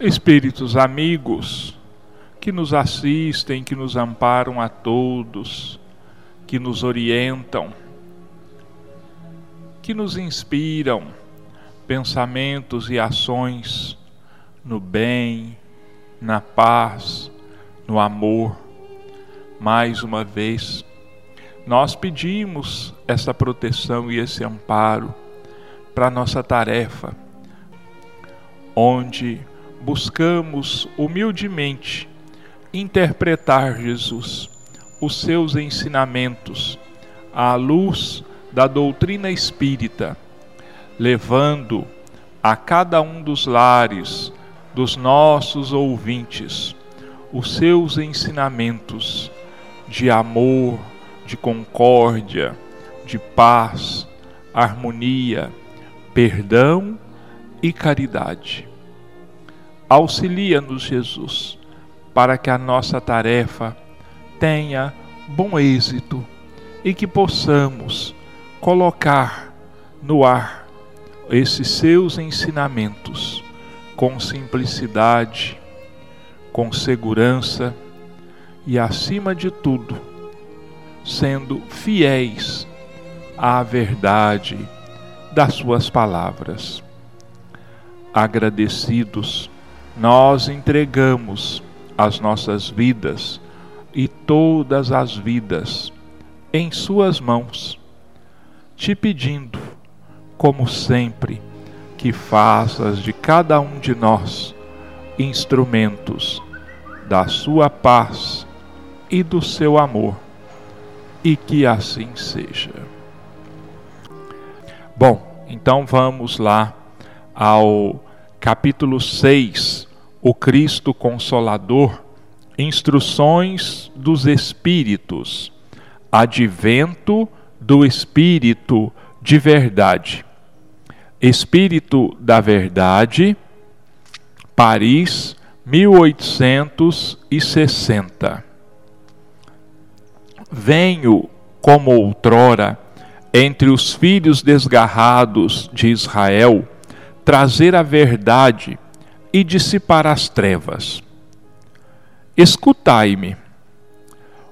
espíritos amigos que nos assistem, que nos amparam a todos, que nos orientam, que nos inspiram pensamentos e ações no bem, na paz, no amor. Mais uma vez, nós pedimos essa proteção e esse amparo para nossa tarefa, onde buscamos humildemente interpretar Jesus, os seus ensinamentos, à luz da doutrina espírita, levando a cada um dos lares dos nossos ouvintes os seus ensinamentos de amor, de concórdia, de paz, harmonia, perdão e caridade. Auxilia-nos, Jesus, para que a nossa tarefa tenha bom êxito e que possamos colocar no ar esses seus ensinamentos com simplicidade, com segurança e, acima de tudo, sendo fiéis à verdade das Suas palavras. Agradecidos, nós entregamos as nossas vidas e todas as vidas em Suas mãos, te pedindo, como sempre, que faças de cada um de nós instrumentos da Sua paz e do seu amor, e que assim seja. Bom, então vamos lá ao capítulo 6, o Cristo Consolador, Instruções dos Espíritos, Advento do Espírito de Verdade. Espírito da Verdade, Paris, 1860. Venho, como outrora, entre os filhos desgarrados de Israel, trazer a verdade e dissipar as trevas. Escutai-me.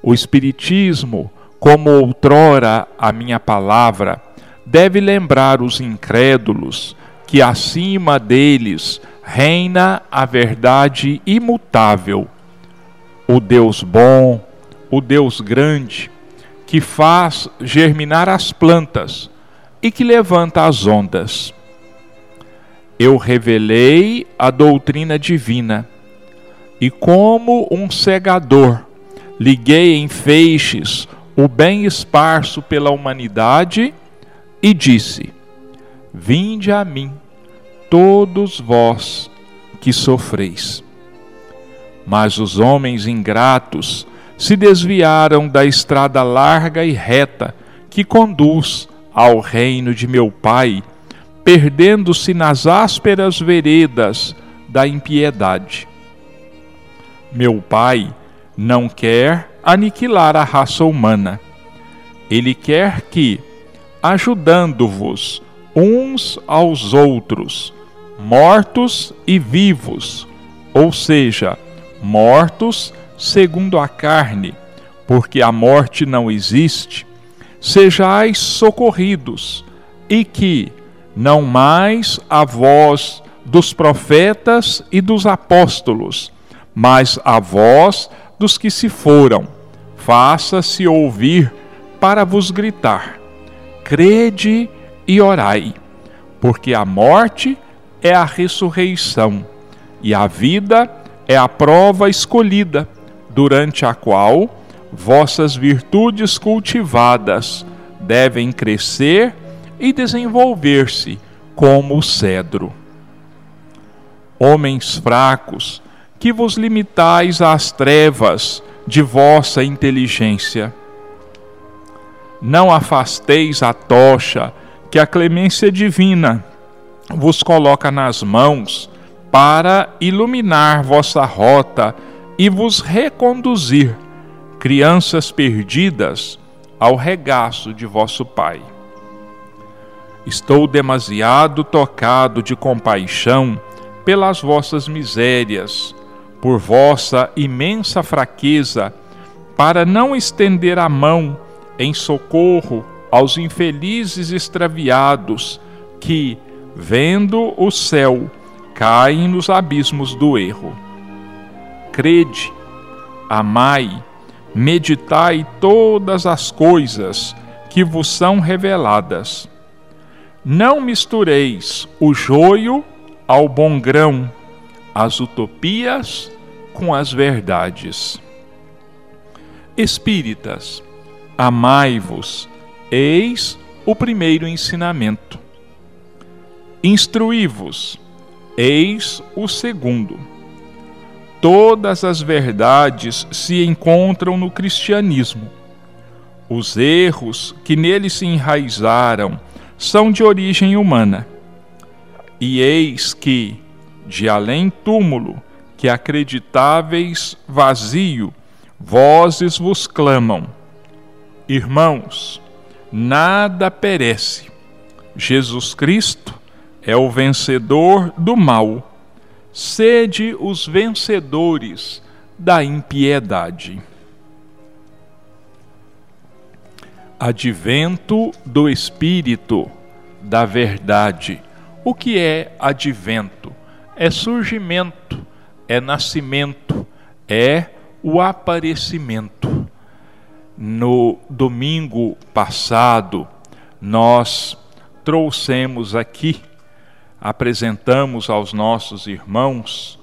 O Espiritismo, como outrora a minha palavra, deve lembrar os incrédulos que acima deles reina a verdade imutável, o Deus bom, o Deus grande, que faz germinar as plantas e que levanta as ondas. Eu revelei a doutrina divina e, como um segador, liguei em feixes o bem esparso pela humanidade e disse: Vinde a mim, todos vós que sofreis. Mas os homens ingratos se desviaram da estrada larga e reta que conduz ao reino de meu Pai, perdendo-se nas ásperas veredas da impiedade. Meu Pai não quer aniquilar a raça humana. Ele quer que, ajudando-vos uns aos outros, mortos e vivos, ou seja, mortos segundo a carne, porque a morte não existe, sejais socorridos, e que, não mais a voz dos profetas e dos apóstolos, mas a voz dos que se foram, faça-se ouvir para vos gritar: crede e orai, porque a morte é a ressurreição e a vida é a prova escolhida, durante a qual vossas virtudes cultivadas devem crescer e desenvolver-se como o cedro. Homens fracos, que vos limitais às trevas de vossa inteligência, não afasteis a tocha que a clemência divina vos coloca nas mãos para iluminar vossa rota e vos reconduzir, crianças perdidas, ao regaço de vosso Pai. Estou demasiado tocado de compaixão pelas vossas misérias, por vossa imensa fraqueza, para não estender a mão em socorro aos infelizes extraviados que, vendo o céu, caem nos abismos do erro. Crede, amai, meditai todas as coisas que vos são reveladas. Não mistureis o joio ao bom grão, as utopias com as verdades. Espíritas, amai-vos, eis o primeiro ensinamento. Instruí-vos, eis o segundo. Todas as verdades se encontram no cristianismo. Os erros que nele se enraizaram são de origem humana. E eis que, de além túmulo, que acreditáveis vazio, vozes vos clamam. Irmãos, nada perece. Jesus Cristo é o vencedor do mal. Sede os vencedores da impiedade. Advento do Espírito da Verdade. O que é advento? É surgimento, é nascimento, é o aparecimento. No domingo passado, nós trouxemos aqui, apresentamos aos nossos irmãos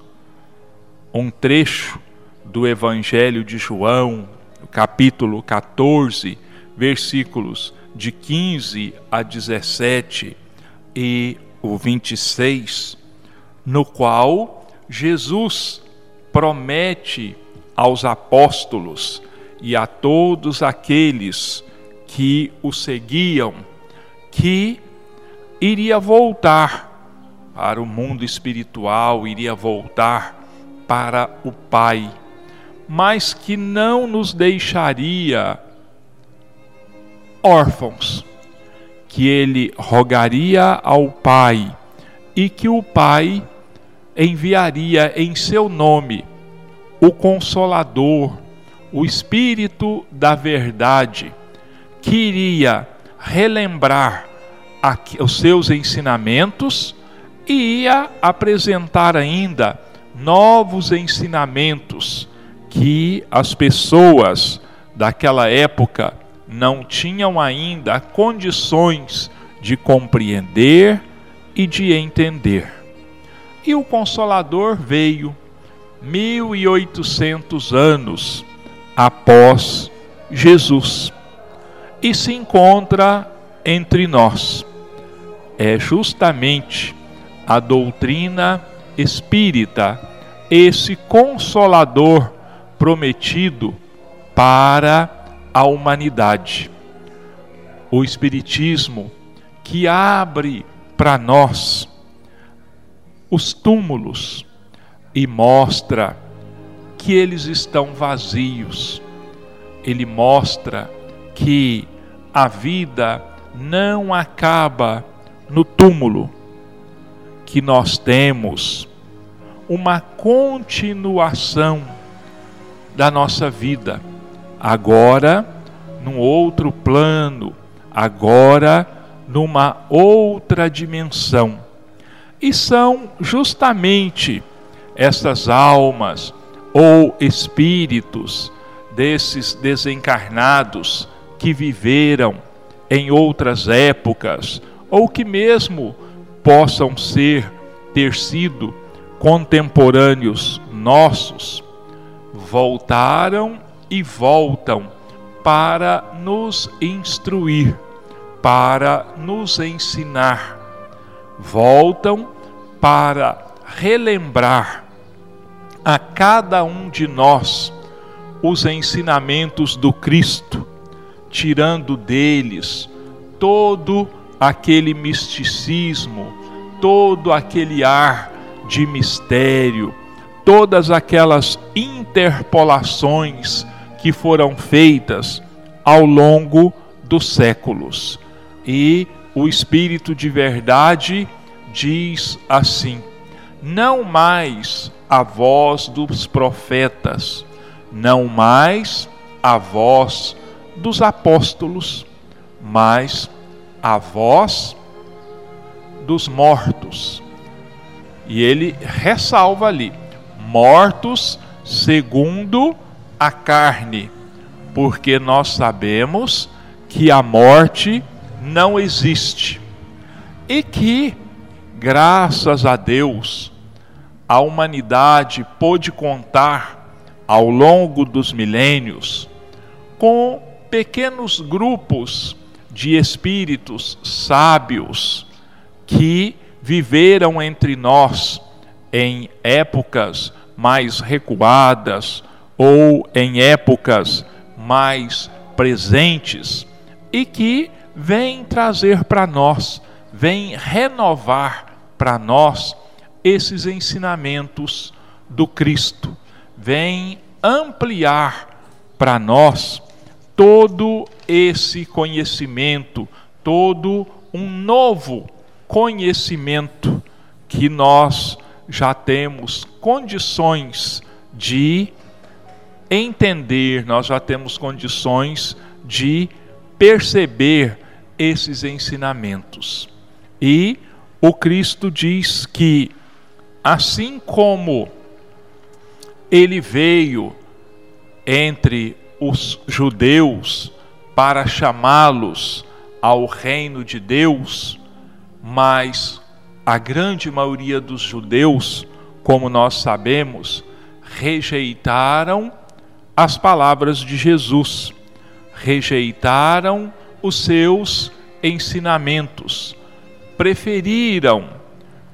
um trecho do Evangelho de João, capítulo 14 versículos de 15 a 17 e o 26, no qual Jesus promete aos apóstolos e a todos aqueles que o seguiam que iria voltar para o mundo espiritual, iria voltar para o Pai, mas que não nos deixaria órfãos, que ele rogaria ao Pai e que o Pai enviaria em seu nome o Consolador, o Espírito da Verdade, que iria relembrar os seus ensinamentos e ia apresentar ainda novos ensinamentos que as pessoas daquela época não tinham ainda condições de compreender e de entender. E o Consolador veio 1800 anos após Jesus e se encontra entre nós. É justamente a doutrina espírita, esse consolador prometido para a humanidade. O Espiritismo que abre para nós os túmulos e mostra que eles estão vazios. Ele mostra que a vida não acaba no túmulo, que nós temos uma continuação da nossa vida agora num outro plano, agora numa outra dimensão. E são justamente essas almas ou espíritos desses desencarnados que viveram em outras épocas ou que mesmo possam ser ter sido contemporâneos nossos voltaram e voltam para nos instruir, para nos ensinar. Voltam para relembrar a cada um de nós os ensinamentos do Cristo, tirando deles todo aquele misticismo, todo aquele ar de mistério, todas aquelas interpolações que foram feitas ao longo dos séculos. E o Espírito de Verdade diz assim: não mais a voz dos profetas, não mais a voz dos apóstolos, mas a voz dos mortos. E ele ressalva ali: mortos segundo a carne, porque nós sabemos que a morte não existe e que, graças a Deus, a humanidade pôde contar ao longo dos milênios com pequenos grupos de espíritos sábios que viveram entre nós em épocas mais recuadas ou em épocas mais presentes e que vêm trazer para nós, vêm renovar para nós esses ensinamentos do Cristo, vêm ampliar para nós todo esse conhecimento, todo um novo conhecimento que nós já temos condições de entender, nós já temos condições de perceber esses ensinamentos. E o Cristo diz que, assim como ele veio entre os judeus para chamá-los ao reino de Deus, mas a grande maioria dos judeus, como nós sabemos, rejeitaram as palavras de Jesus, rejeitaram os seus ensinamentos, preferiram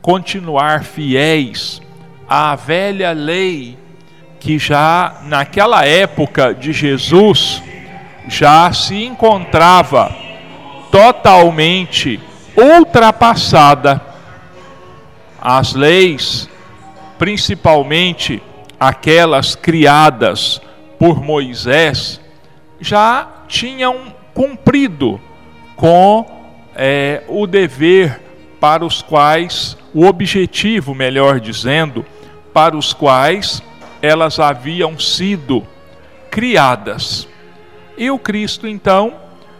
continuar fiéis à velha lei que já naquela época de Jesus já se encontrava totalmente ultrapassada. As leis, principalmente aquelas criadas por Moisés, já tinham cumprido com é, o dever para os quais, o objetivo, melhor dizendo, para os quais elas haviam sido criadas. E o Cristo, então,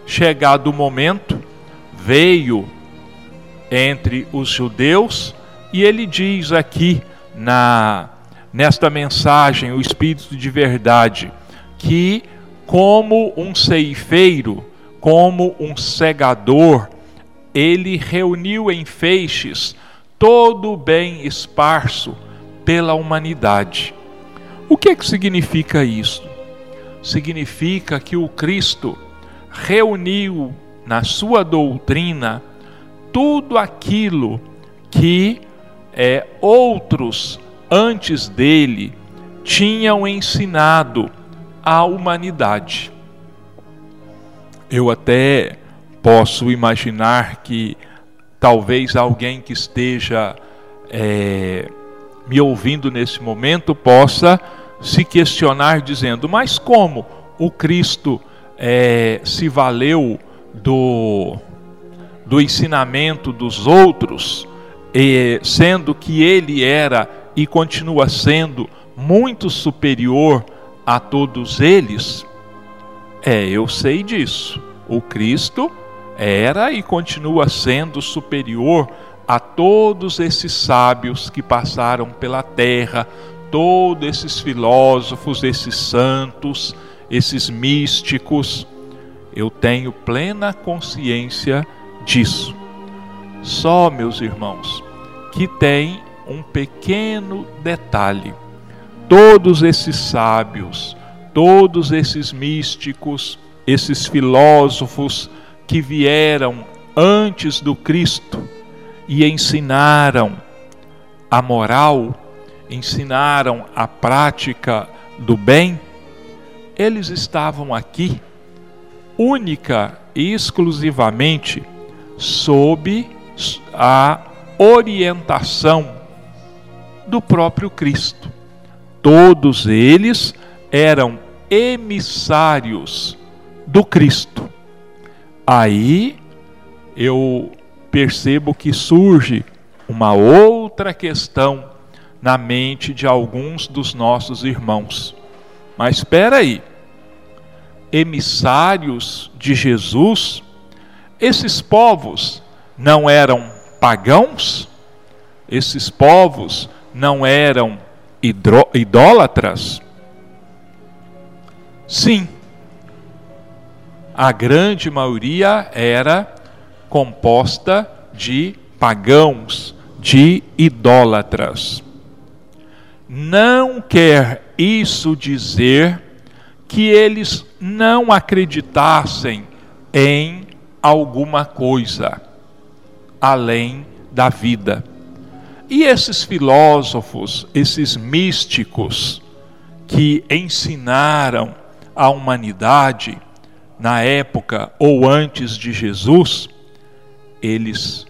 chegado o momento, veio entre os judeus e ele diz aqui na nesta mensagem o espírito de verdade que como um ceifeiro, como um segador, ele reuniu em feixes todo o bem esparso pela humanidade. O que, é que significa isso? Significa que o Cristo reuniu na sua doutrina tudo aquilo que é, outros antes dele tinham ensinado à humanidade. Eu até posso imaginar que talvez alguém que esteja é, me ouvindo nesse momento possa se questionar dizendo: mas como o Cristo é, se valeu do, do ensinamento dos outros, e, sendo que ele era e continua sendo muito superior a todos eles? É, eu sei disso. O Cristo era e continua sendo superior a todos esses sábios que passaram pela terra, todos esses filósofos, esses santos, esses místicos. Eu tenho plena consciência disso. Só, meus irmãos, que tem um pequeno detalhe. Todos esses sábios, todos esses místicos, esses filósofos que vieram antes do Cristo, e ensinaram a moral, ensinaram a prática do bem, eles estavam aqui única e exclusivamente sob a orientação do próprio Cristo. Todos eles eram emissários do Cristo. Aí eu percebo que surge uma outra questão na mente de alguns dos nossos irmãos. Mas espera aí. Emissários de Jesus, esses povos não eram pagãos? Esses povos não eram idólatras? Sim. A grande maioria era composta de pagãos, de idólatras. Não quer isso dizer que eles não acreditassem em alguma coisa além da vida. E esses filósofos, esses místicos que ensinaram a humanidade na época ou antes de Jesus, eles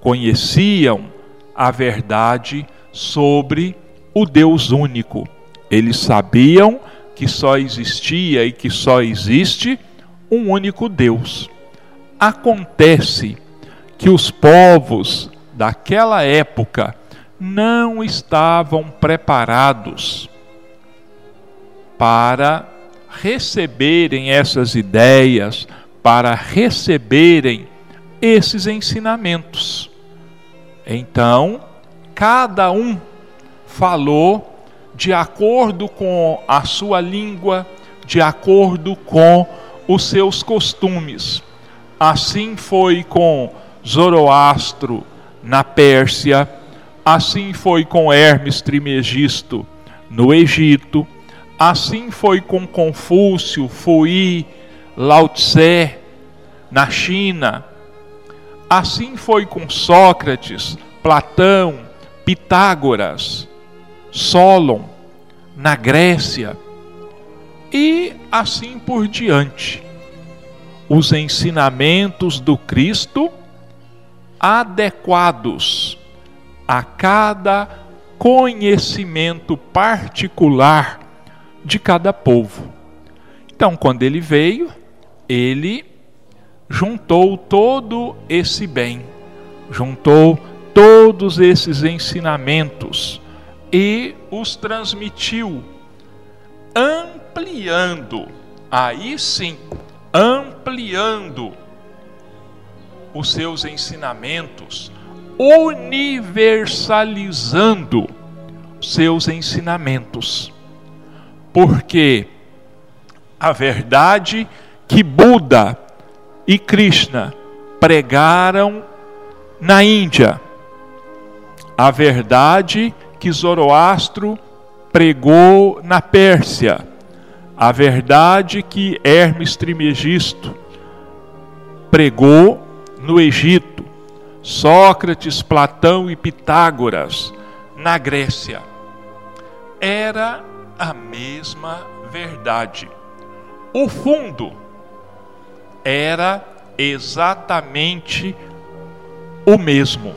conheciam a verdade sobre o Deus único. Eles sabiam que só existia e que só existe um único Deus. Acontece que os povos daquela época não estavam preparados para receberem essas ideias, para receberem esses ensinamentos. Então, cada um falou de acordo com a sua língua, de acordo com os seus costumes. Assim foi com Zoroastro na Pérsia, assim foi com Hermes Trimegisto no Egito, assim foi com Confúcio, Fui, Lao Tse na China, assim foi com Sócrates, Platão, Pitágoras Solon, na Grécia, e assim por diante. Os ensinamentos do Cristo adequados a cada conhecimento particular de cada povo. Então, quando ele veio, ele juntou todo esse bem, juntou todos esses ensinamentos e os transmitiu, ampliando, aí sim, ampliando os seus ensinamentos, universalizando seus ensinamentos. Porque a verdade que Buda e Krishna pregaram na Índia, a verdade que Zoroastro pregou na Pérsia, a verdade que Hermes Trimegisto pregou no Egito, Sócrates, Platão e Pitágoras na Grécia. Era a mesma verdade. O fundo era exatamente o mesmo.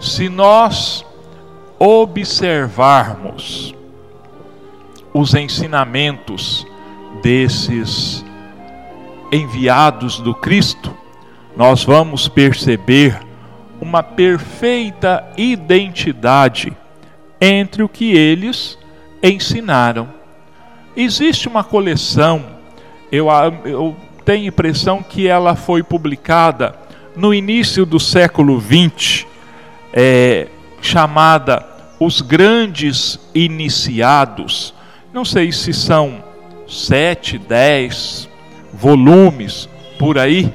Se nós observarmos os ensinamentos desses enviados do Cristo, nós vamos perceber uma perfeita identidade entre o que eles ensinaram. Existe uma coleção, eu, eu tenho impressão que ela foi publicada no início do século XX, é, chamada os grandes iniciados, não sei se são sete, dez volumes por aí,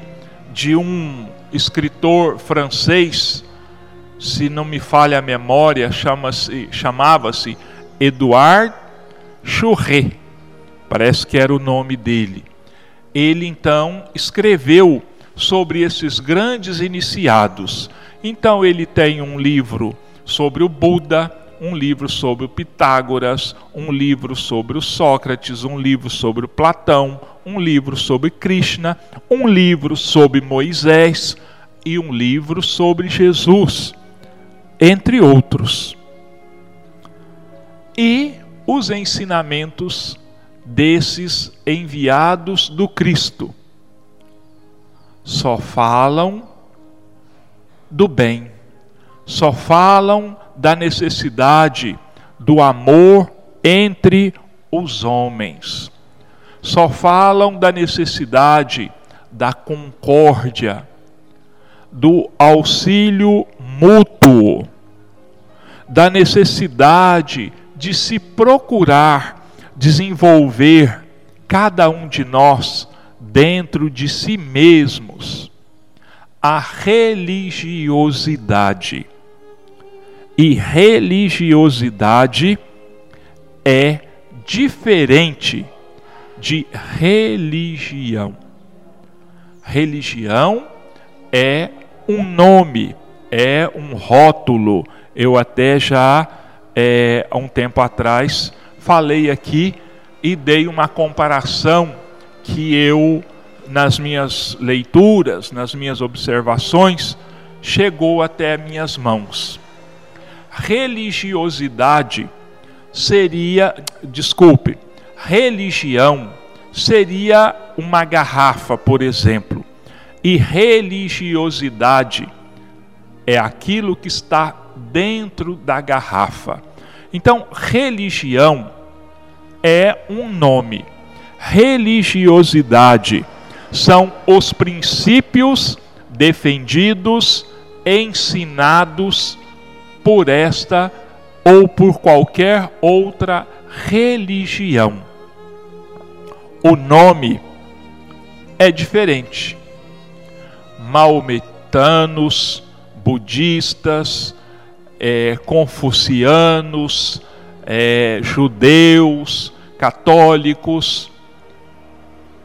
de um escritor francês, se não me falha a memória, chamava-se Edouard Chouret, parece que era o nome dele. Ele então escreveu sobre esses grandes iniciados. Então ele tem um livro sobre o Buda, um livro sobre o Pitágoras, um livro sobre o Sócrates, um livro sobre o Platão, um livro sobre Krishna, um livro sobre Moisés e um livro sobre Jesus, entre outros. E os ensinamentos desses enviados do Cristo só falam do bem só falam da necessidade do amor entre os homens. Só falam da necessidade da concórdia, do auxílio mútuo, da necessidade de se procurar desenvolver cada um de nós dentro de si mesmos a religiosidade. E religiosidade é diferente de religião. Religião é um nome, é um rótulo. Eu até já, é, há um tempo atrás, falei aqui e dei uma comparação que eu, nas minhas leituras, nas minhas observações, chegou até minhas mãos. Religiosidade seria, desculpe, religião seria uma garrafa, por exemplo, e religiosidade é aquilo que está dentro da garrafa. Então, religião é um nome. Religiosidade são os princípios defendidos, ensinados por esta ou por qualquer outra religião. O nome é diferente. Maometanos, budistas, é, confucianos, é, judeus, católicos,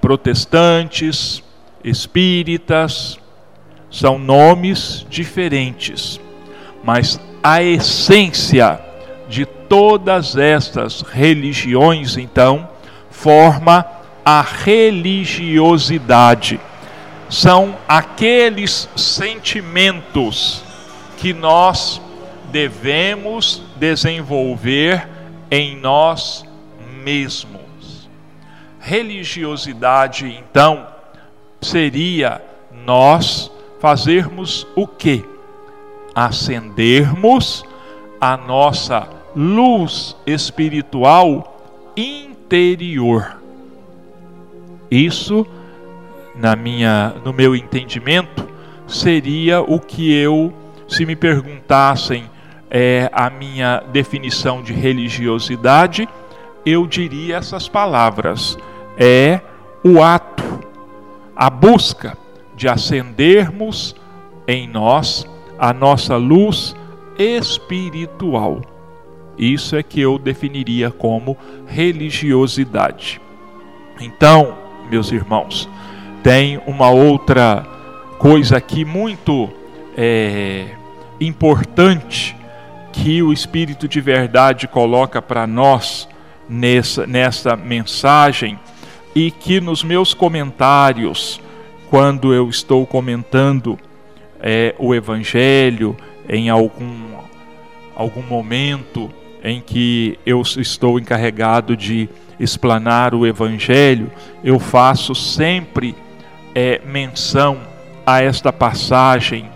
protestantes, espíritas, são nomes diferentes, mas a essência de todas estas religiões, então, forma a religiosidade. São aqueles sentimentos que nós devemos desenvolver em nós mesmos. Religiosidade, então, seria nós fazermos o que? Acendermos a nossa luz espiritual interior. Isso, na minha, no meu entendimento, seria o que eu, se me perguntassem é, a minha definição de religiosidade, eu diria essas palavras: é o ato, a busca de acendermos em nós a nossa luz espiritual. Isso é que eu definiria como religiosidade. Então, meus irmãos, tem uma outra coisa aqui muito é, importante que o Espírito de Verdade coloca para nós nessa, nessa mensagem e que nos meus comentários, quando eu estou comentando é, o Evangelho em algum, algum momento em que eu estou encarregado de explanar o Evangelho, eu faço sempre é, menção a esta passagem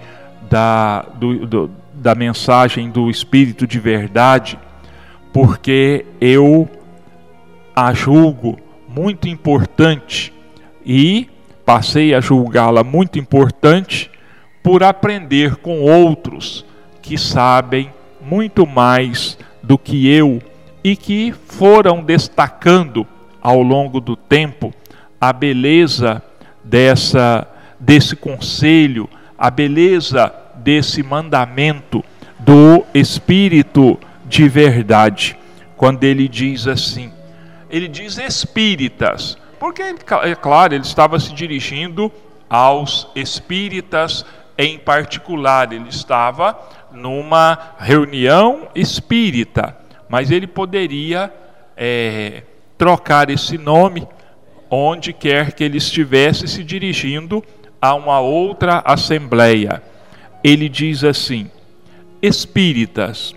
da, do, do, da mensagem do Espírito de Verdade, porque eu a julgo muito importante e passei a julgá-la muito importante por aprender com outros que sabem muito mais do que eu e que foram destacando ao longo do tempo a beleza dessa desse conselho, a beleza desse mandamento do espírito de verdade. Quando ele diz assim: ele diz espíritas, porque, é claro, ele estava se dirigindo aos espíritas em particular, ele estava numa reunião espírita, mas ele poderia é, trocar esse nome onde quer que ele estivesse se dirigindo a uma outra assembleia. Ele diz assim: Espíritas,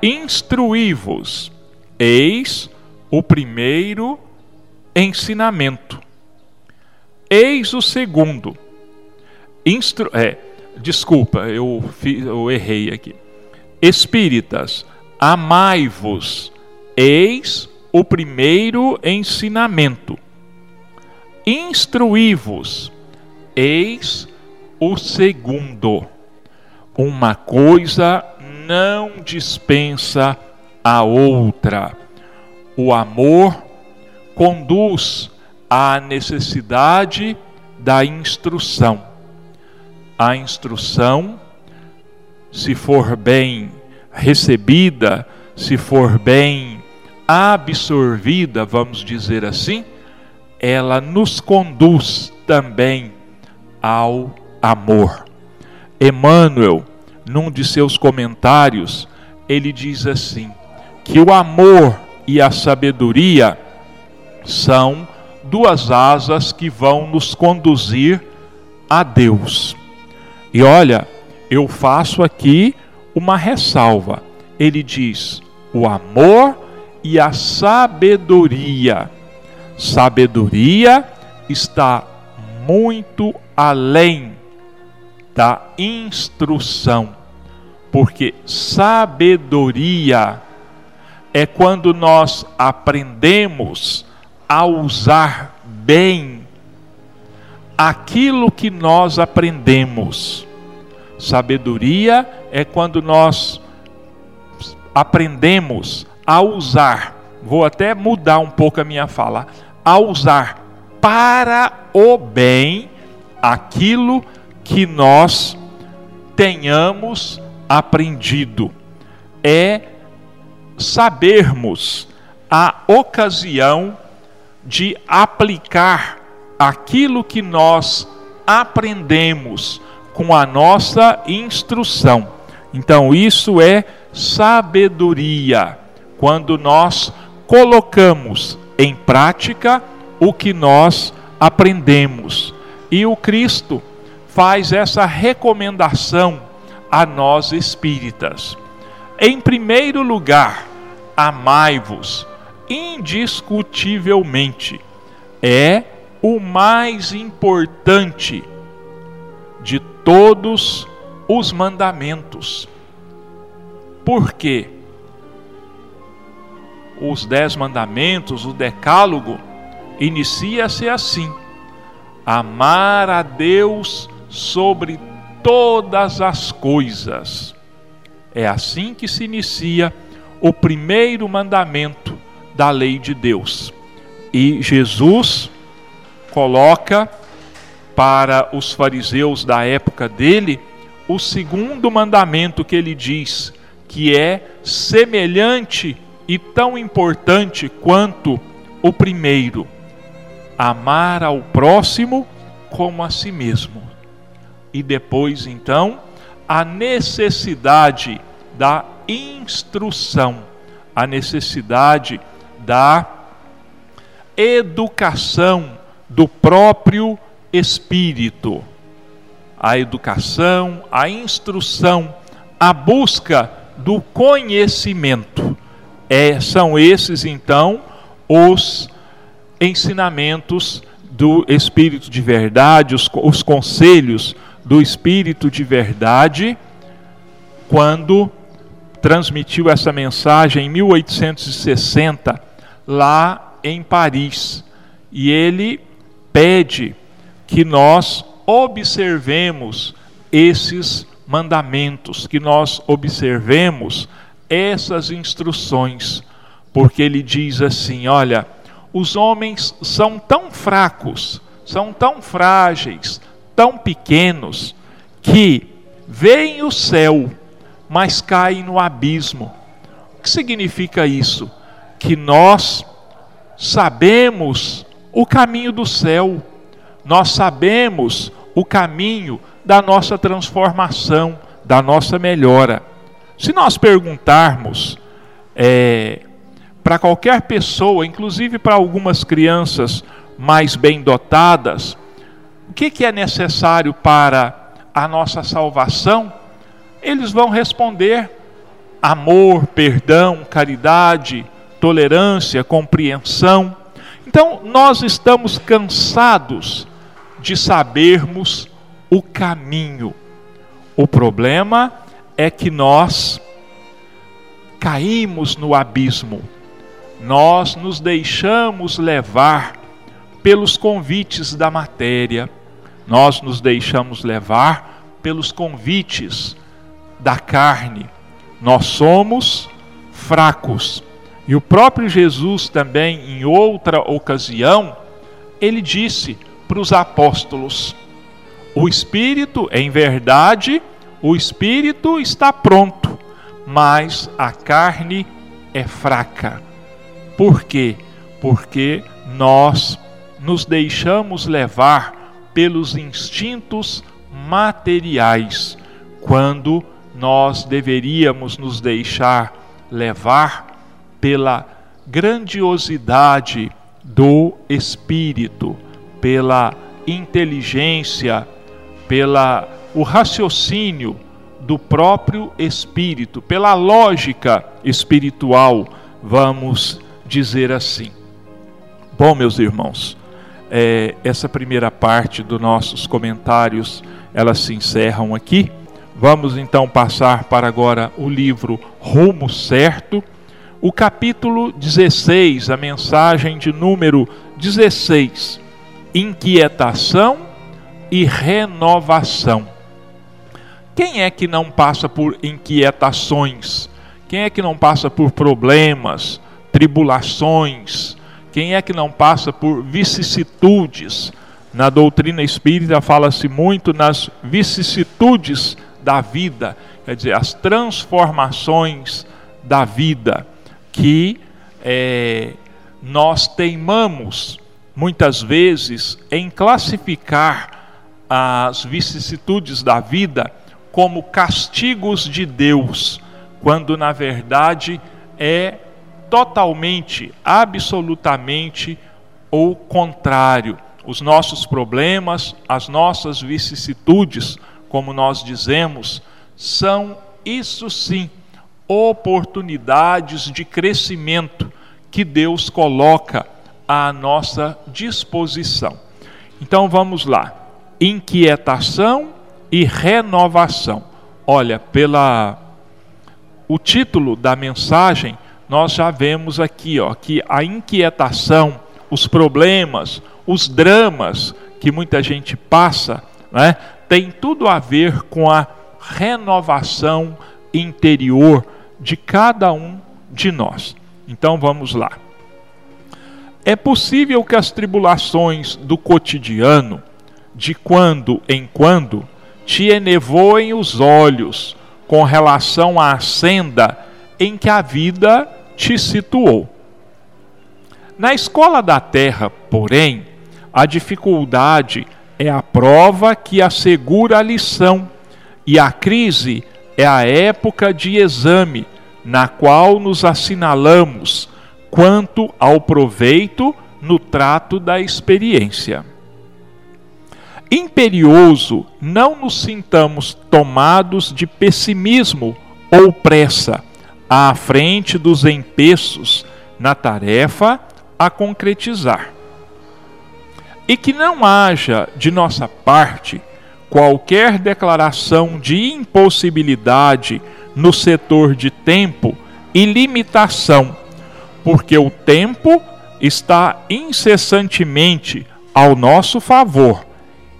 instruí-vos, eis o primeiro ensinamento. Eis o segundo. Instru é, desculpa, eu, eu errei aqui. Espíritas, amai-vos, eis o primeiro ensinamento. Instruí-vos, eis o segundo. Uma coisa não dispensa a outra. O amor conduz à necessidade da instrução. A instrução, se for bem recebida, se for bem absorvida, vamos dizer assim, ela nos conduz também ao amor. Emmanuel, num de seus comentários, ele diz assim: que o amor e a sabedoria são duas asas que vão nos conduzir a Deus. E olha, eu faço aqui uma ressalva. Ele diz: o amor e a sabedoria. Sabedoria está muito além da instrução, porque sabedoria é quando nós aprendemos a usar bem aquilo que nós aprendemos. Sabedoria é quando nós aprendemos a usar, vou até mudar um pouco a minha fala, a usar para o bem aquilo que nós tenhamos aprendido. É sabermos a ocasião de aplicar aquilo que nós aprendemos com a nossa instrução. Então, isso é sabedoria, quando nós colocamos em prática o que nós aprendemos. E o Cristo faz essa recomendação a nós espíritas. Em primeiro lugar, amai-vos indiscutivelmente. É o mais importante de todos os mandamentos. Por quê? Os dez mandamentos, o decálogo, inicia-se assim: amar a Deus sobre todas as coisas. É assim que se inicia o primeiro mandamento da lei de Deus. E Jesus coloca para os fariseus da época dele o segundo mandamento que ele diz, que é semelhante e tão importante quanto o primeiro: amar ao próximo como a si mesmo. E depois, então, a necessidade da instrução, a necessidade da educação do próprio espírito. A educação, a instrução, a busca do conhecimento. É, são esses, então, os ensinamentos do Espírito de Verdade, os, os conselhos do Espírito de Verdade, quando transmitiu essa mensagem em 1860, lá em Paris. E ele pede que nós observemos esses mandamentos, que nós observemos essas instruções, porque ele diz assim: olha, os homens são tão fracos, são tão frágeis, tão pequenos, que veem o céu, mas caem no abismo. O que significa isso? Que nós sabemos o caminho do céu, nós sabemos o caminho da nossa transformação, da nossa melhora. Se nós perguntarmos é, para qualquer pessoa, inclusive para algumas crianças mais bem dotadas, o que, que é necessário para a nossa salvação? Eles vão responder: amor, perdão, caridade, tolerância, compreensão. Então, nós estamos cansados de sabermos o caminho. O problema é que nós caímos no abismo. Nós nos deixamos levar pelos convites da matéria, nós nos deixamos levar pelos convites da carne. Nós somos fracos. E o próprio Jesus também, em outra ocasião, ele disse para os apóstolos: O espírito, em verdade, o espírito está pronto, mas a carne é fraca. Por quê? Porque nós nos deixamos levar pelos instintos materiais, quando nós deveríamos nos deixar levar pela grandiosidade do espírito, pela inteligência, pela o raciocínio do próprio espírito, pela lógica espiritual, vamos dizer assim. Bom, meus irmãos, é, essa primeira parte dos nossos comentários, elas se encerram aqui. Vamos então passar para agora o livro Rumo Certo, o capítulo 16, a mensagem de número 16, inquietação e renovação. Quem é que não passa por inquietações? Quem é que não passa por problemas, tribulações? Quem é que não passa por vicissitudes? Na doutrina espírita fala-se muito nas vicissitudes da vida, quer dizer, as transformações da vida que é, nós teimamos muitas vezes em classificar as vicissitudes da vida como castigos de Deus, quando na verdade é totalmente, absolutamente o contrário. Os nossos problemas, as nossas vicissitudes, como nós dizemos, são isso sim oportunidades de crescimento que Deus coloca à nossa disposição. Então vamos lá. Inquietação e renovação. Olha, pela o título da mensagem nós já vemos aqui ó, que a inquietação, os problemas, os dramas que muita gente passa, né, tem tudo a ver com a renovação interior de cada um de nós. Então vamos lá. É possível que as tribulações do cotidiano, de quando em quando, te enevoem os olhos com relação à senda em que a vida te situou. Na escola da terra, porém, a dificuldade é a prova que assegura a lição, e a crise é a época de exame, na qual nos assinalamos quanto ao proveito no trato da experiência. Imperioso, não nos sintamos tomados de pessimismo ou pressa à frente dos empeços na tarefa a concretizar. E que não haja de nossa parte qualquer declaração de impossibilidade no setor de tempo e limitação, porque o tempo está incessantemente ao nosso favor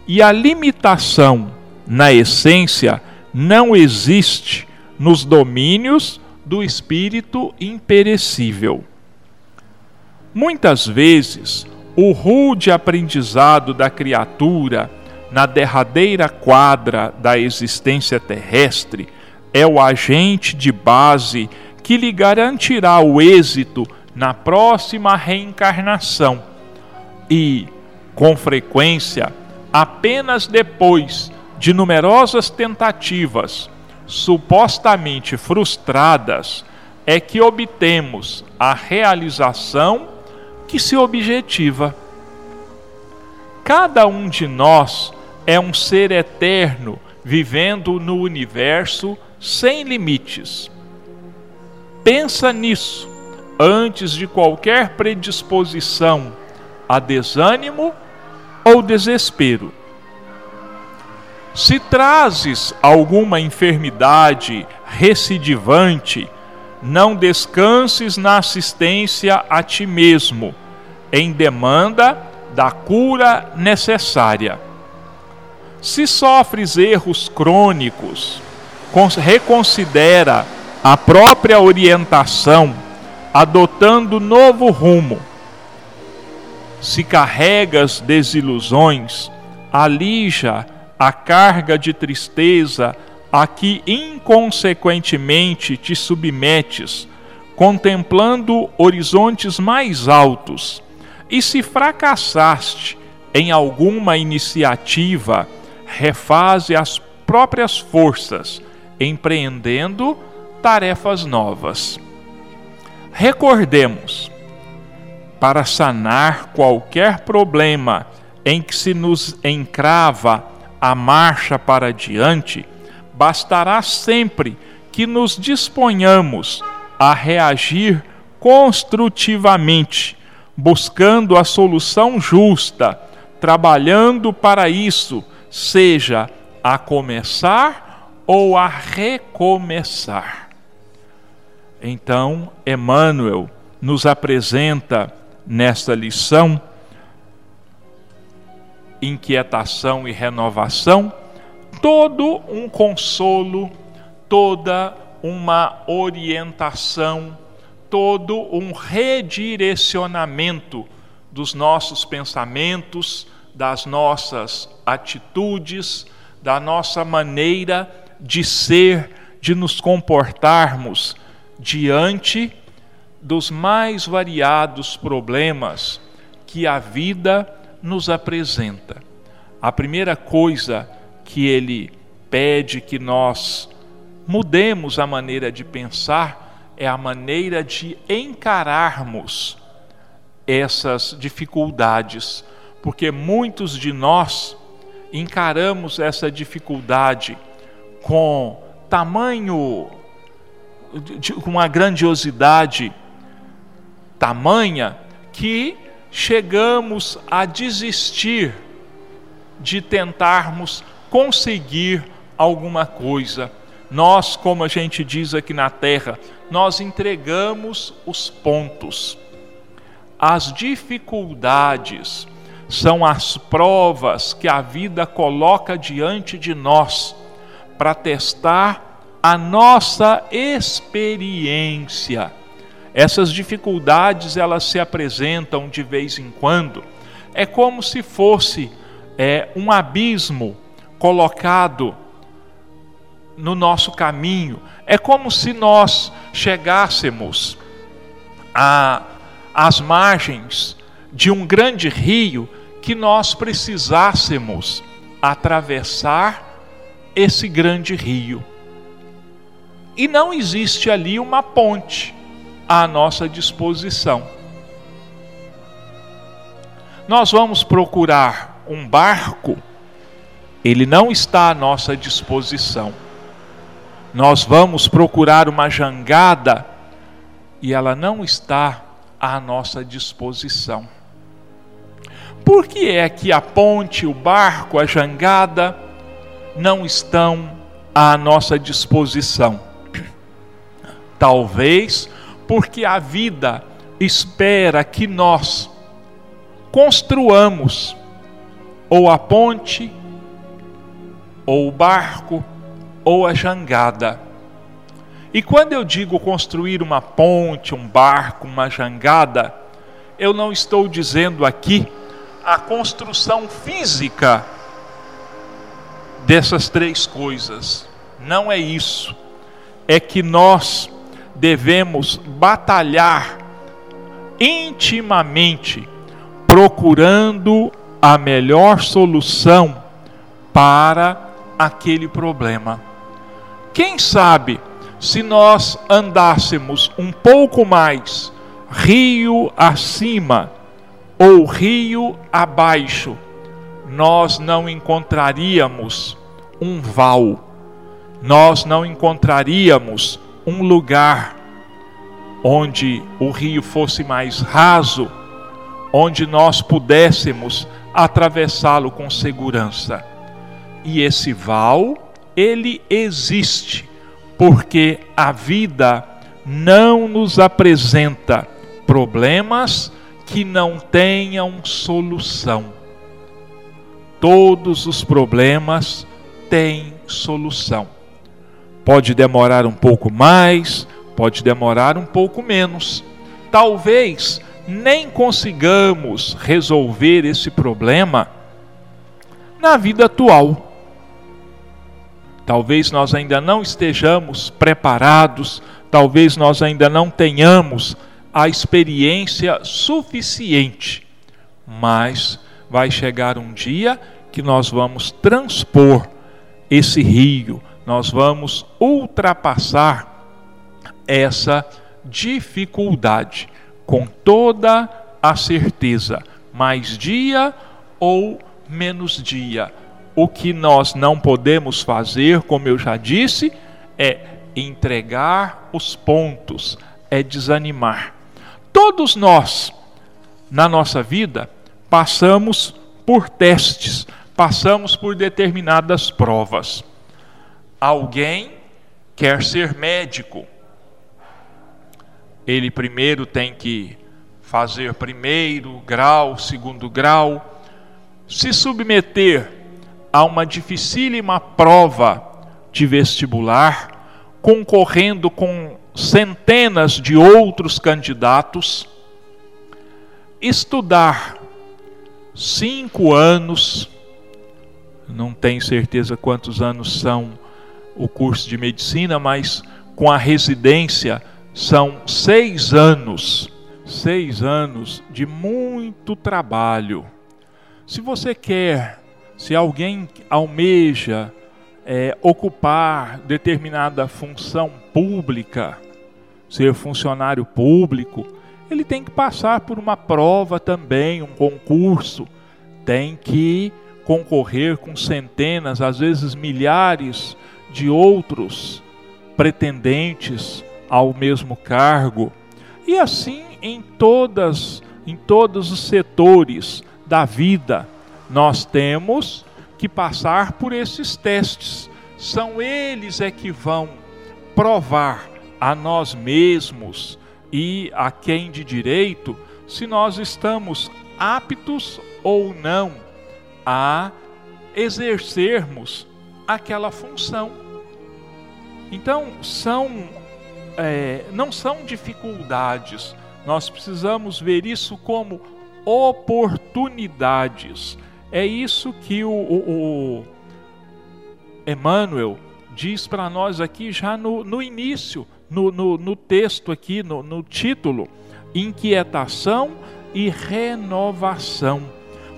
e a limitação, na essência, não existe nos domínios do espírito imperecível. Muitas vezes, o rude aprendizado da criatura na derradeira quadra da existência terrestre é o agente de base que lhe garantirá o êxito na próxima reencarnação. E, com frequência, apenas depois de numerosas tentativas supostamente frustradas, é que obtemos a realização que se objetiva. Cada um de nós é um ser eterno vivendo no universo sem limites. Pensa nisso antes de qualquer predisposição a desânimo ou desespero. Se trazes alguma enfermidade recidivante, não descanses na assistência a ti mesmo, em demanda da cura necessária. Se sofres erros crônicos, reconsidera a própria orientação, adotando novo rumo. Se carregas desilusões, alija a carga de tristeza a que inconsequentemente te submetes, contemplando horizontes mais altos. E se fracassaste em alguma iniciativa, refaze as próprias forças, empreendendo tarefas novas. Recordemos, para sanar qualquer problema em que se nos encrava a marcha para diante, bastará sempre que nos disponhamos a reagir construtivamente, buscando a solução justa, trabalhando para isso, seja a começar ou a recomeçar. Então, Emmanuel nos apresenta nesta lição inquietação e renovação, todo um consolo, toda uma orientação, todo um redirecionamento dos nossos pensamentos, das nossas atitudes, da nossa maneira de ser, de nos comportarmos diante dos mais variados problemas que a vida nos apresenta. A primeira coisa que ele pede que nós mudemos a maneira de pensar é a maneira de encararmos essas dificuldades, porque muitos de nós encaramos essa dificuldade com tamanho, com uma grandiosidade tamanha que chegamos a desistir de tentarmos conseguir alguma coisa. Nós, como a gente diz aqui na terra, nós entregamos os pontos. As dificuldades são as provas que a vida coloca diante de nós para testar a nossa experiência essas dificuldades elas se apresentam de vez em quando. É como se fosse é, um abismo colocado no nosso caminho. É como se nós chegássemos a, às margens de um grande rio que nós precisássemos atravessar esse grande rio. E não existe ali uma ponte à nossa disposição. Nós vamos procurar um barco, ele não está à nossa disposição. Nós vamos procurar uma jangada e ela não está à nossa disposição. Por que é que a ponte, o barco, a jangada não estão à nossa disposição? Talvez porque a vida espera que nós construamos ou a ponte, ou o barco, ou a jangada. E quando eu digo construir uma ponte, um barco, uma jangada, eu não estou dizendo aqui a construção física dessas três coisas. Não é isso. É que nós devemos batalhar intimamente, procurando a melhor solução para aquele problema. Quem sabe se nós andássemos um pouco mais rio acima ou rio abaixo, nós não encontraríamos um val, nós não encontraríamos um lugar onde o rio fosse mais raso, onde nós pudéssemos atravessá-lo com segurança. E esse val, ele existe, porque a vida não nos apresenta problemas que não tenham solução. Todos os problemas têm solução. Pode demorar um pouco mais, pode demorar um pouco menos. Talvez nem consigamos resolver esse problema na vida atual. Talvez nós ainda não estejamos preparados, talvez nós ainda não tenhamos a experiência suficiente, mas vai chegar um dia que nós vamos transpor esse rio, nós vamos ultrapassar essa dificuldade com toda a certeza, mais dia ou menos dia. O que nós não podemos fazer, como eu já disse, é entregar os pontos, é desanimar. Todos nós, na nossa vida, passamos por testes, passamos por determinadas provas. Alguém quer ser médico. Ele primeiro tem que fazer primeiro grau, segundo grau, se submeter a uma dificílima prova de vestibular, concorrendo com centenas de outros candidatos, estudar cinco anos, não tenho certeza quantos anos são o curso de medicina, mas com a residência são seis anos, seis anos de muito trabalho. Se você quer, se alguém almeja é, ocupar determinada função pública, ser funcionário público, ele tem que passar por uma prova também, um concurso, tem que concorrer com centenas, às vezes milhares de outros pretendentes ao mesmo cargo. E assim em todas em todos os setores da vida, nós temos que passar por esses testes. São eles é que vão provar a nós mesmos e a quem de direito se nós estamos aptos ou não a exercermos aquela função. Então, são, é, não são dificuldades, nós precisamos ver isso como oportunidades. É isso que o, o, o Emmanuel diz para nós aqui já no, no início no, no, no texto aqui, no, no título, inquietação e renovação.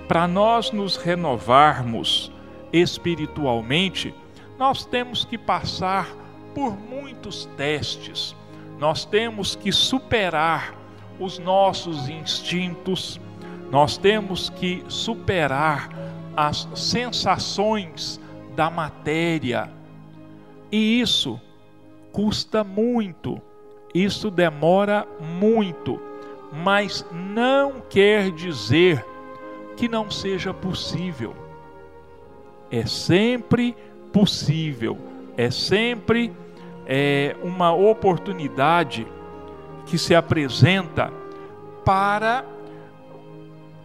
Para nós nos renovarmos espiritualmente, nós temos que passar por muitos testes, nós temos que superar os nossos instintos, nós temos que superar as sensações da matéria, e isso custa muito, isso demora muito, mas não quer dizer que não seja possível. É sempre possível, é sempre é, uma oportunidade que se apresenta para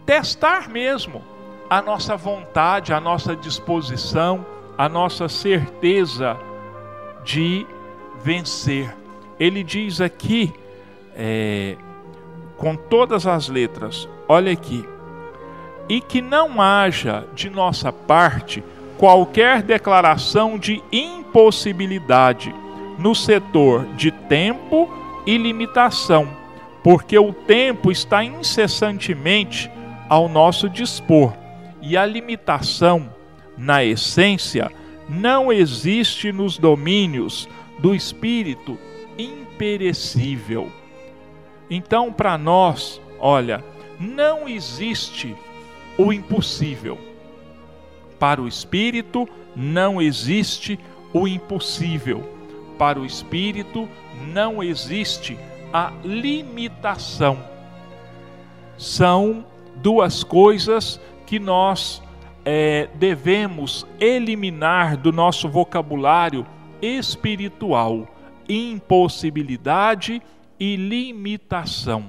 testar mesmo a nossa vontade, a nossa disposição, a nossa certeza de vencer. Ele diz aqui, é, com todas as letras, olha aqui, e que não haja de nossa parte qualquer declaração de impossibilidade no setor de tempo e limitação, porque o tempo está incessantemente ao nosso dispor e a limitação, na essência, não existe nos domínios do espírito imperecível. Então, para nós, olha, não existe o impossível. Para o espírito, não existe o impossível. Para o espírito, não existe a limitação. São duas coisas que nós é, devemos eliminar do nosso vocabulário espiritual impossibilidade e limitação.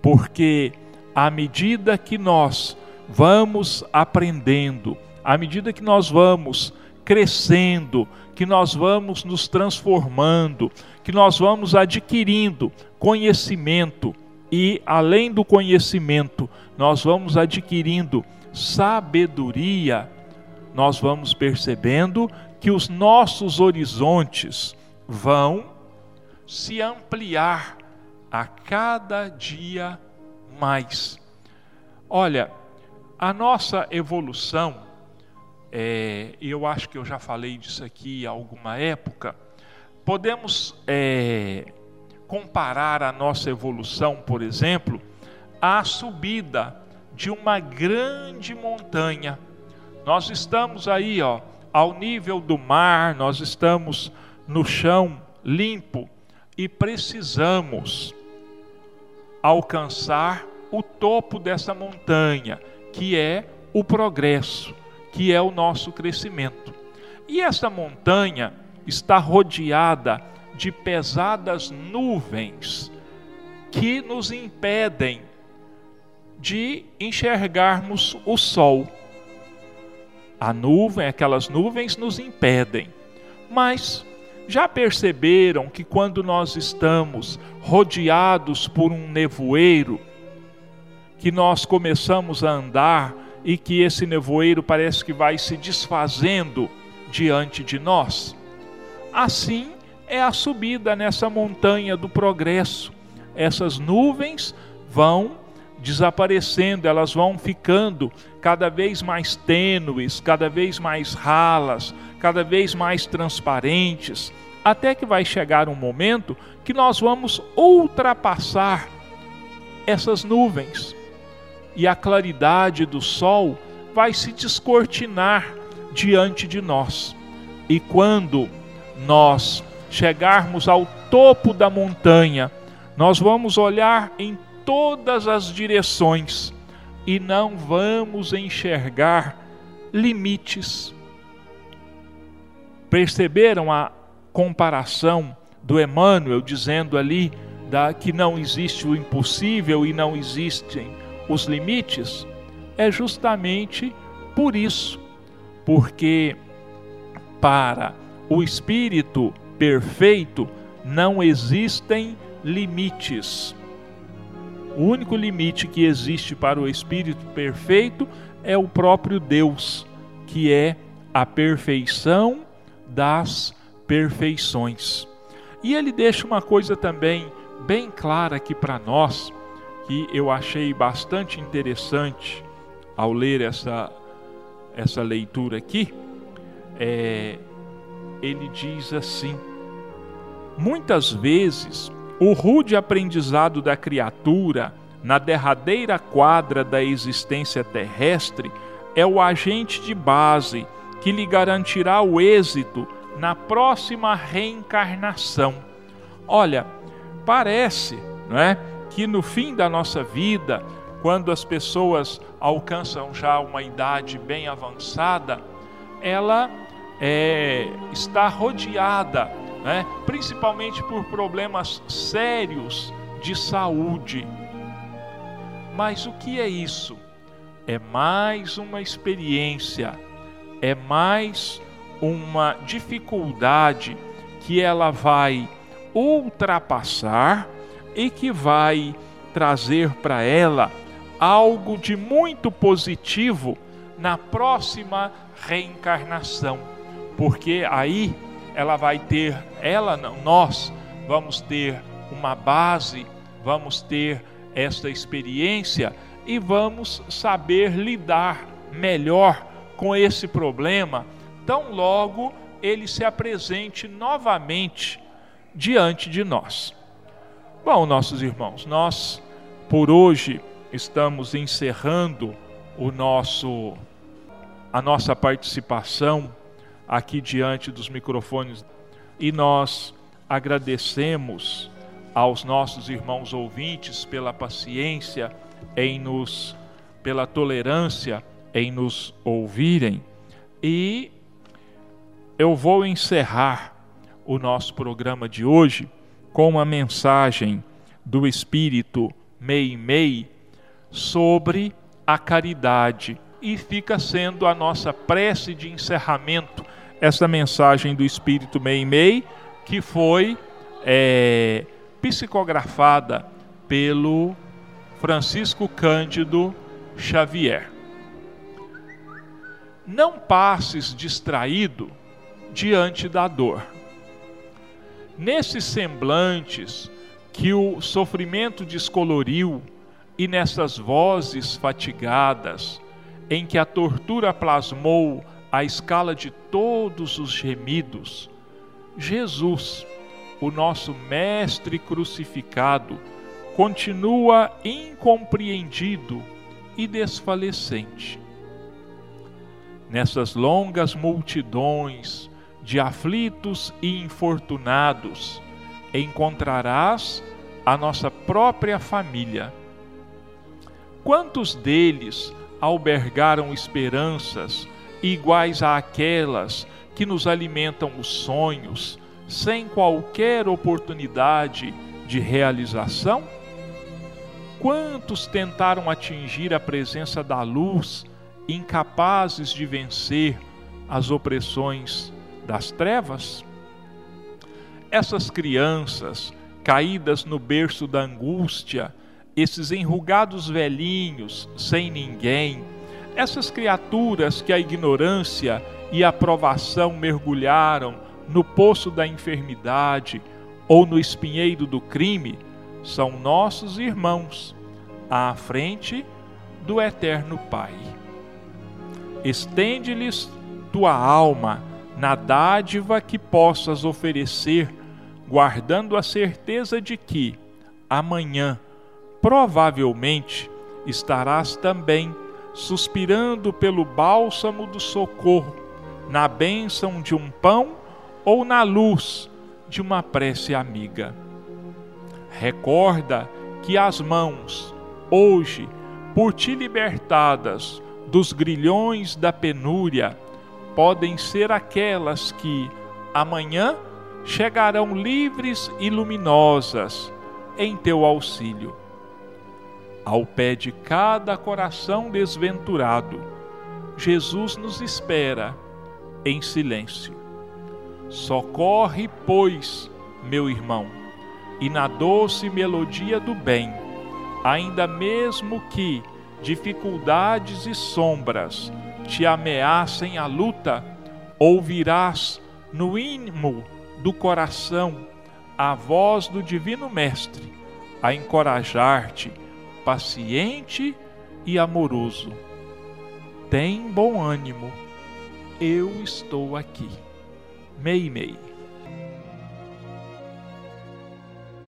Porque à medida que nós vamos aprendendo, à medida que nós vamos crescendo, que nós vamos nos transformando, que nós vamos adquirindo conhecimento e, além do conhecimento, nós vamos adquirindo sabedoria, nós vamos percebendo que os nossos horizontes vão se ampliar a cada dia mais. Olha, a nossa evolução, é, eu acho que eu já falei disso aqui há alguma época, podemos é, comparar a nossa evolução, por exemplo, à subida de uma grande montanha. Nós estamos aí, ó, ao nível do mar, nós estamos no chão limpo e precisamos alcançar o topo dessa montanha, que é o progresso, que é o nosso crescimento. E essa montanha está rodeada de pesadas nuvens que nos impedem de enxergarmos o sol. A nuvem, aquelas nuvens nos impedem. Mas já perceberam que quando nós estamos rodeados por um nevoeiro, que nós começamos a andar e que esse nevoeiro parece que vai se desfazendo diante de nós? Assim é a subida nessa montanha do progresso. Essas nuvens vão desaparecendo, elas vão ficando cada vez mais tênues, cada vez mais ralas, cada vez mais transparentes, até que vai chegar um momento que nós vamos ultrapassar essas nuvens e a claridade do sol vai se descortinar diante de nós. E quando nós chegarmos ao topo da montanha, nós vamos olhar em todas as direções e não vamos enxergar limites. Perceberam a comparação do Emmanuel dizendo ali da, que não existe o impossível e não existem os limites? É justamente por isso, porque para o espírito perfeito não existem limites. O único limite que existe para o espírito perfeito é o próprio Deus, que é a perfeição das perfeições. E ele deixa uma coisa também bem clara aqui para nós, que eu achei bastante interessante ao ler essa, essa leitura aqui. É, ele diz assim: muitas vezes o rude aprendizado da criatura na derradeira quadra da existência terrestre é o agente de base que lhe garantirá o êxito na próxima reencarnação. Olha, parece, não é, que no fim da nossa vida, quando as pessoas alcançam já uma idade bem avançada, ela é, está rodeada né? principalmente por problemas sérios de saúde. Mas o que é isso? É mais uma experiência, é mais uma dificuldade que ela vai ultrapassar e que vai trazer para ela algo de muito positivo na próxima reencarnação, porque aí ela vai ter, ela não, nós vamos ter uma base, vamos ter esta experiência e vamos saber lidar melhor com esse problema, tão logo ele se apresente novamente diante de nós. Bom, nossos irmãos, nós por hoje estamos encerrando o nosso a nossa participação aqui diante dos microfones e nós agradecemos aos nossos irmãos ouvintes pela paciência em nos pela tolerância em nos ouvirem e eu vou encerrar o nosso programa de hoje com uma mensagem do Espírito Mei Mei sobre a caridade. E fica sendo a nossa prece de encerramento essa mensagem do Espírito Mei Mei, que foi é, psicografada pelo Francisco Cândido Xavier. Não passes distraído diante da dor. Nesses semblantes que o sofrimento descoloriu e nessas vozes fatigadas, em que a tortura plasmou a escala de todos os gemidos, Jesus, o nosso Mestre crucificado, continua incompreendido e desfalecente. Nessas longas multidões de aflitos e infortunados, encontrarás a nossa própria família. Quantos deles albergaram esperanças iguais àquelas que nos alimentam os sonhos, sem qualquer oportunidade de realização? Quantos tentaram atingir a presença da luz, incapazes de vencer as opressões das trevas? Essas crianças caídas no berço da angústia, esses enrugados velhinhos sem ninguém, essas criaturas que a ignorância e a provação mergulharam no poço da enfermidade ou no espinheiro do crime, são nossos irmãos à frente do Eterno Pai. Estende-lhes tua alma na dádiva que possas oferecer, guardando a certeza de que amanhã, provavelmente, estarás também suspirando pelo bálsamo do socorro, na bênção de um pão ou na luz de uma prece amiga. Recorda que as mãos, hoje, por ti libertadas dos grilhões da penúria, podem ser aquelas que amanhã chegarão livres e luminosas em teu auxílio. Ao pé de cada coração desventurado, Jesus nos espera em silêncio. Socorre, pois, meu irmão e na doce melodia do bem, ainda mesmo que dificuldades e sombras te ameacem a luta, ouvirás no íntimo do coração a voz do Divino Mestre a encorajar-te, paciente e amoroso. Tem bom ânimo, eu estou aqui. Mei Mei.